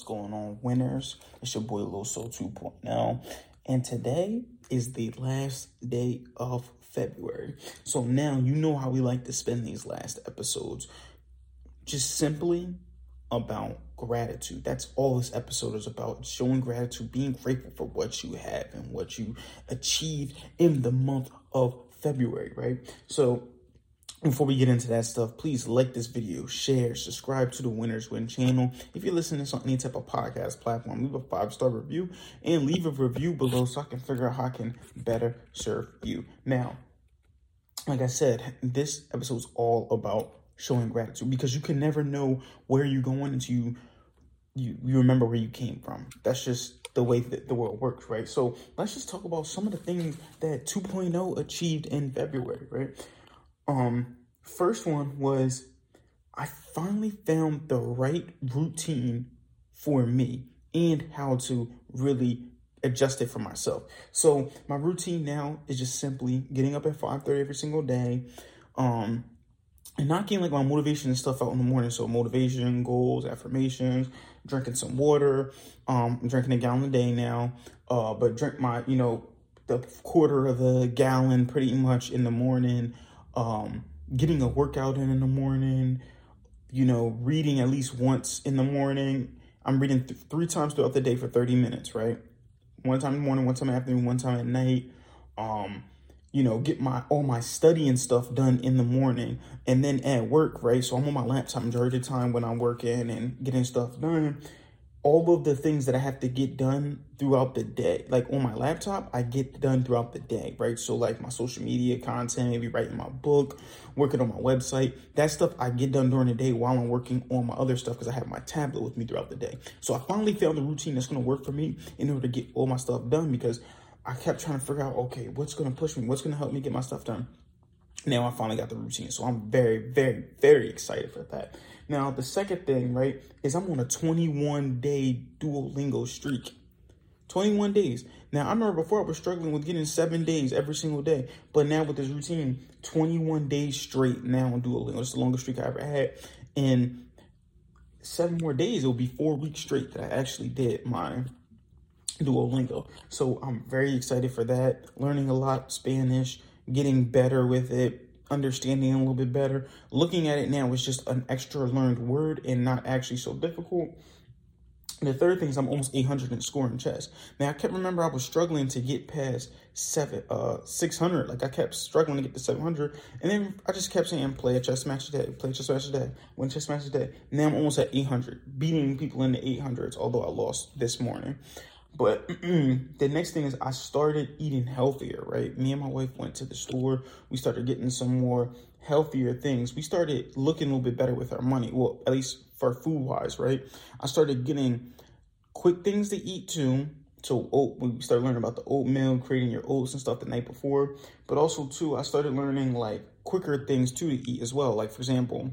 What's going on, winners? It's your boy Soul 2.0, and today is the last day of February. So now you know how we like to spend these last episodes. Just simply about gratitude. That's all this episode is about showing gratitude, being grateful for what you have and what you achieved in the month of February, right? So before we get into that stuff, please like this video, share, subscribe to the Winners Win channel. If you're listening to this on any type of podcast platform, leave a five-star review and leave a review below so I can figure out how I can better serve you. Now, like I said, this episode is all about showing gratitude because you can never know where you're going until you, you, you remember where you came from. That's just the way that the world works, right? So let's just talk about some of the things that 2.0 achieved in February, right? Um, first one was I finally found the right routine for me and how to really adjust it for myself. So my routine now is just simply getting up at 5:30 every single day. Um and not getting like my motivation and stuff out in the morning. So motivation, goals, affirmations, drinking some water. Um, I'm drinking a gallon a day now. Uh, but drink my, you know, the quarter of a gallon pretty much in the morning um, getting a workout in in the morning, you know, reading at least once in the morning. I'm reading th three times throughout the day for 30 minutes, right? One time in the morning, one time in the afternoon, one time at night. Um, you know, get my all my studying stuff done in the morning and then at work, right? So I'm on my laptop majority of the time when I'm working and getting stuff done all of the things that I have to get done throughout the day. Like on my laptop, I get done throughout the day, right? So like my social media content, maybe writing my book, working on my website, that stuff I get done during the day while I'm working on my other stuff because I have my tablet with me throughout the day. So I finally found the routine that's going to work for me in order to get all my stuff done because I kept trying to figure out, okay, what's going to push me? What's going to help me get my stuff done? Now I finally got the routine. So I'm very, very, very excited for that. Now, the second thing, right, is I'm on a 21 day Duolingo streak. 21 days. Now, I remember before I was struggling with getting seven days every single day, but now with this routine, 21 days straight now on Duolingo. It's the longest streak I ever had. And seven more days, it'll be four weeks straight that I actually did my Duolingo. So I'm very excited for that. Learning a lot Spanish, getting better with it, understanding a little bit better. Looking at it now is just an extra learned word and not actually so difficult. And the third thing is I'm almost 800 in scoring chess. Now I kept remember I was struggling to get past seven, uh, 600. Like I kept struggling to get to 700, and then I just kept saying play a chess match today, play a chess match today, day, win chess match today. day. Now I'm almost at 800, beating people in the 800s. Although I lost this morning, but the next thing is I started eating healthier, right? Me and my wife went to the store. We started getting some more healthier things. We started looking a little bit better with our money. Well, at least for food wise, right? I started getting quick things to eat too. So oat, we started learning about the oatmeal, creating your oats and stuff the night before. But also too, I started learning like quicker things too to eat as well. Like for example,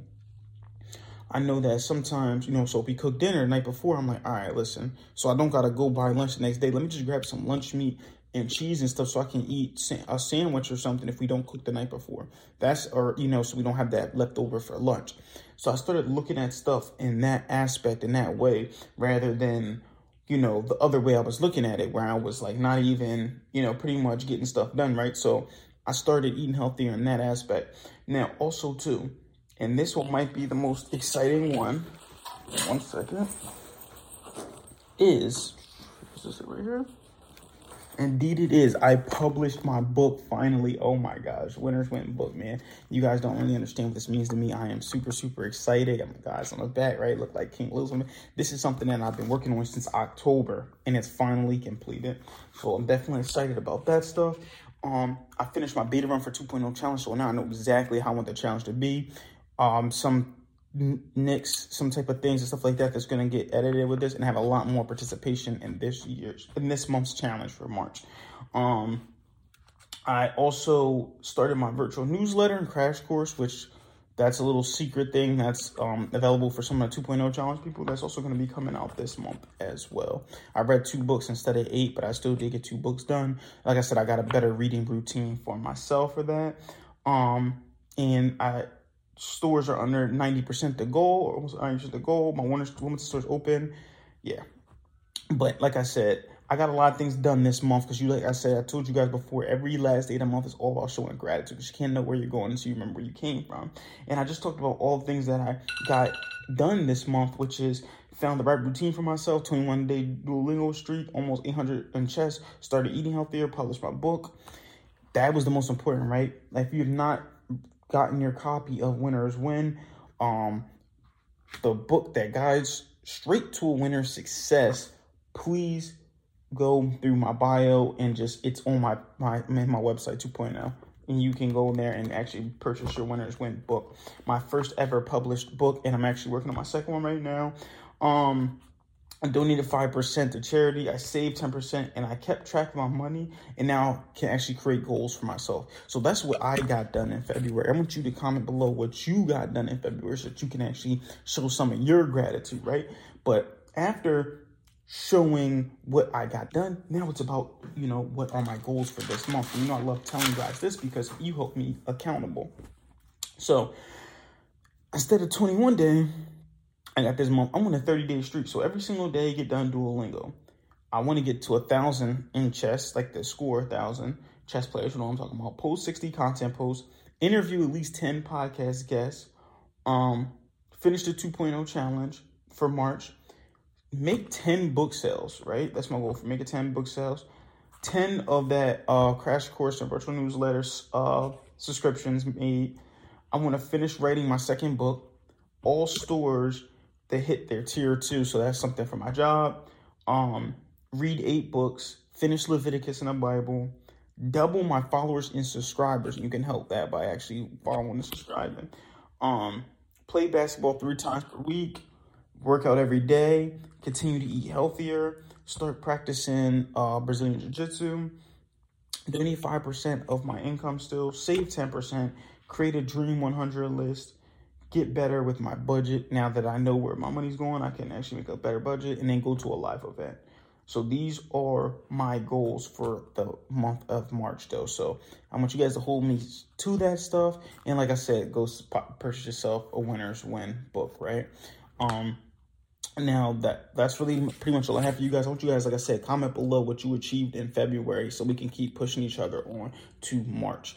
I know that sometimes, you know, so if we cook dinner the night before, I'm like, all right, listen, so I don't got to go buy lunch the next day. Let me just grab some lunch meat and cheese and stuff so I can eat a sandwich or something if we don't cook the night before. That's, or, you know, so we don't have that left over for lunch. So I started looking at stuff in that aspect, in that way, rather than, you know, the other way I was looking at it, where I was like not even, you know, pretty much getting stuff done, right? So I started eating healthier in that aspect. Now, also, too, and this one might be the most exciting one. One second. Is, is this it right here? Indeed it is. I published my book finally. Oh my gosh. Winners Win book, man. You guys don't really understand what this means to me. I am super, super excited. My guys on the back, right? Look like King Louis. This is something that I've been working on since October and it's finally completed. So I'm definitely excited about that stuff. Um, I finished my beta run for 2.0 challenge, so now I know exactly how I want the challenge to be um, some nicks, some type of things and stuff like that that's going to get edited with this and have a lot more participation in this year's, in this month's challenge for March. Um, I also started my virtual newsletter and crash course, which that's a little secret thing that's um, available for some of the 2.0 challenge people. That's also going to be coming out this month as well. I read two books instead of eight, but I still did get two books done. Like I said, I got a better reading routine for myself for that. Um, and I stores are under 90% the goal, almost 90% the goal. My women's, women's stores open yeah. But like I said, I got a lot of things done this month because you, like I said, I told you guys before, every last day of the month is all about showing gratitude because you can't know where you're going until you remember where you came from. And I just talked about all the things that I got done this month, which is found the right routine for myself, 21 day Duolingo streak, almost 800 in chess, started eating healthier, published my book. That was the most important, right? Like if you've not gotten your copy of Winners Win, um, the book that guides straight to a winner's success, please go through my bio and just it's on my my my website 2.0 and you can go in there and actually purchase your winners win book. My first ever published book and i'm actually working on my second one right now. Um I donated 5% to charity. I saved 10% and I kept track of my money and now can actually create goals for myself. So that's what I got done in February. I want you to comment below what you got done in February so that you can actually show some of your gratitude, right? But after showing what I got done. Now it's about, you know, what are my goals for this month. And, you know, I love telling you guys this because you help me accountable. So instead of 21 day, Got this month, I'm on a 30 day streak. So every single day, get done Duolingo. I want to get to a thousand in chess, like the score a thousand chess players. You know what I'm talking about. Post 60 content posts, interview at least 10 podcast guests, um, finish the 2.0 challenge for March, make 10 book sales, right? That's my goal for make it 10 book sales. 10 of that uh, crash course and virtual newsletters uh, subscriptions made. I want to finish writing my second book. All stores that hit their tier two, so that's something for my job. Um, read eight books, finish Leviticus in the Bible, double my followers and subscribers. You can help that by actually following and subscribing. Um, play basketball three times per week, work out every day, continue to eat healthier, start practicing uh, Brazilian Jiu Jitsu, donate 5% of my income still, save 10%, create a Dream 100 list, get better with my budget. Now that I know where my money's going, I can actually make a better budget and then go to a live event. So these are my goals for the month of March, though. So I want you guys to hold me to that stuff. And like I said, go purchase yourself a winner's win book, right? Um, now that that's really pretty much all I have for you guys. I want you guys, like I said, comment below what you achieved in February so we can keep pushing each other on to March.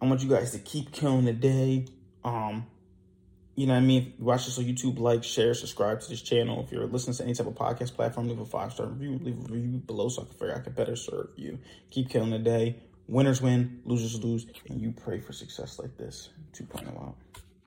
I want you guys to keep killing the day. Um, you know what I mean? Watch this on YouTube, like, share, subscribe to this channel. If you're listening to any type of podcast platform, leave a five star review, leave a review below so I can figure out I can better serve you. Keep killing the day. Winners win, losers lose, and you pray for success like this. 2.0 out.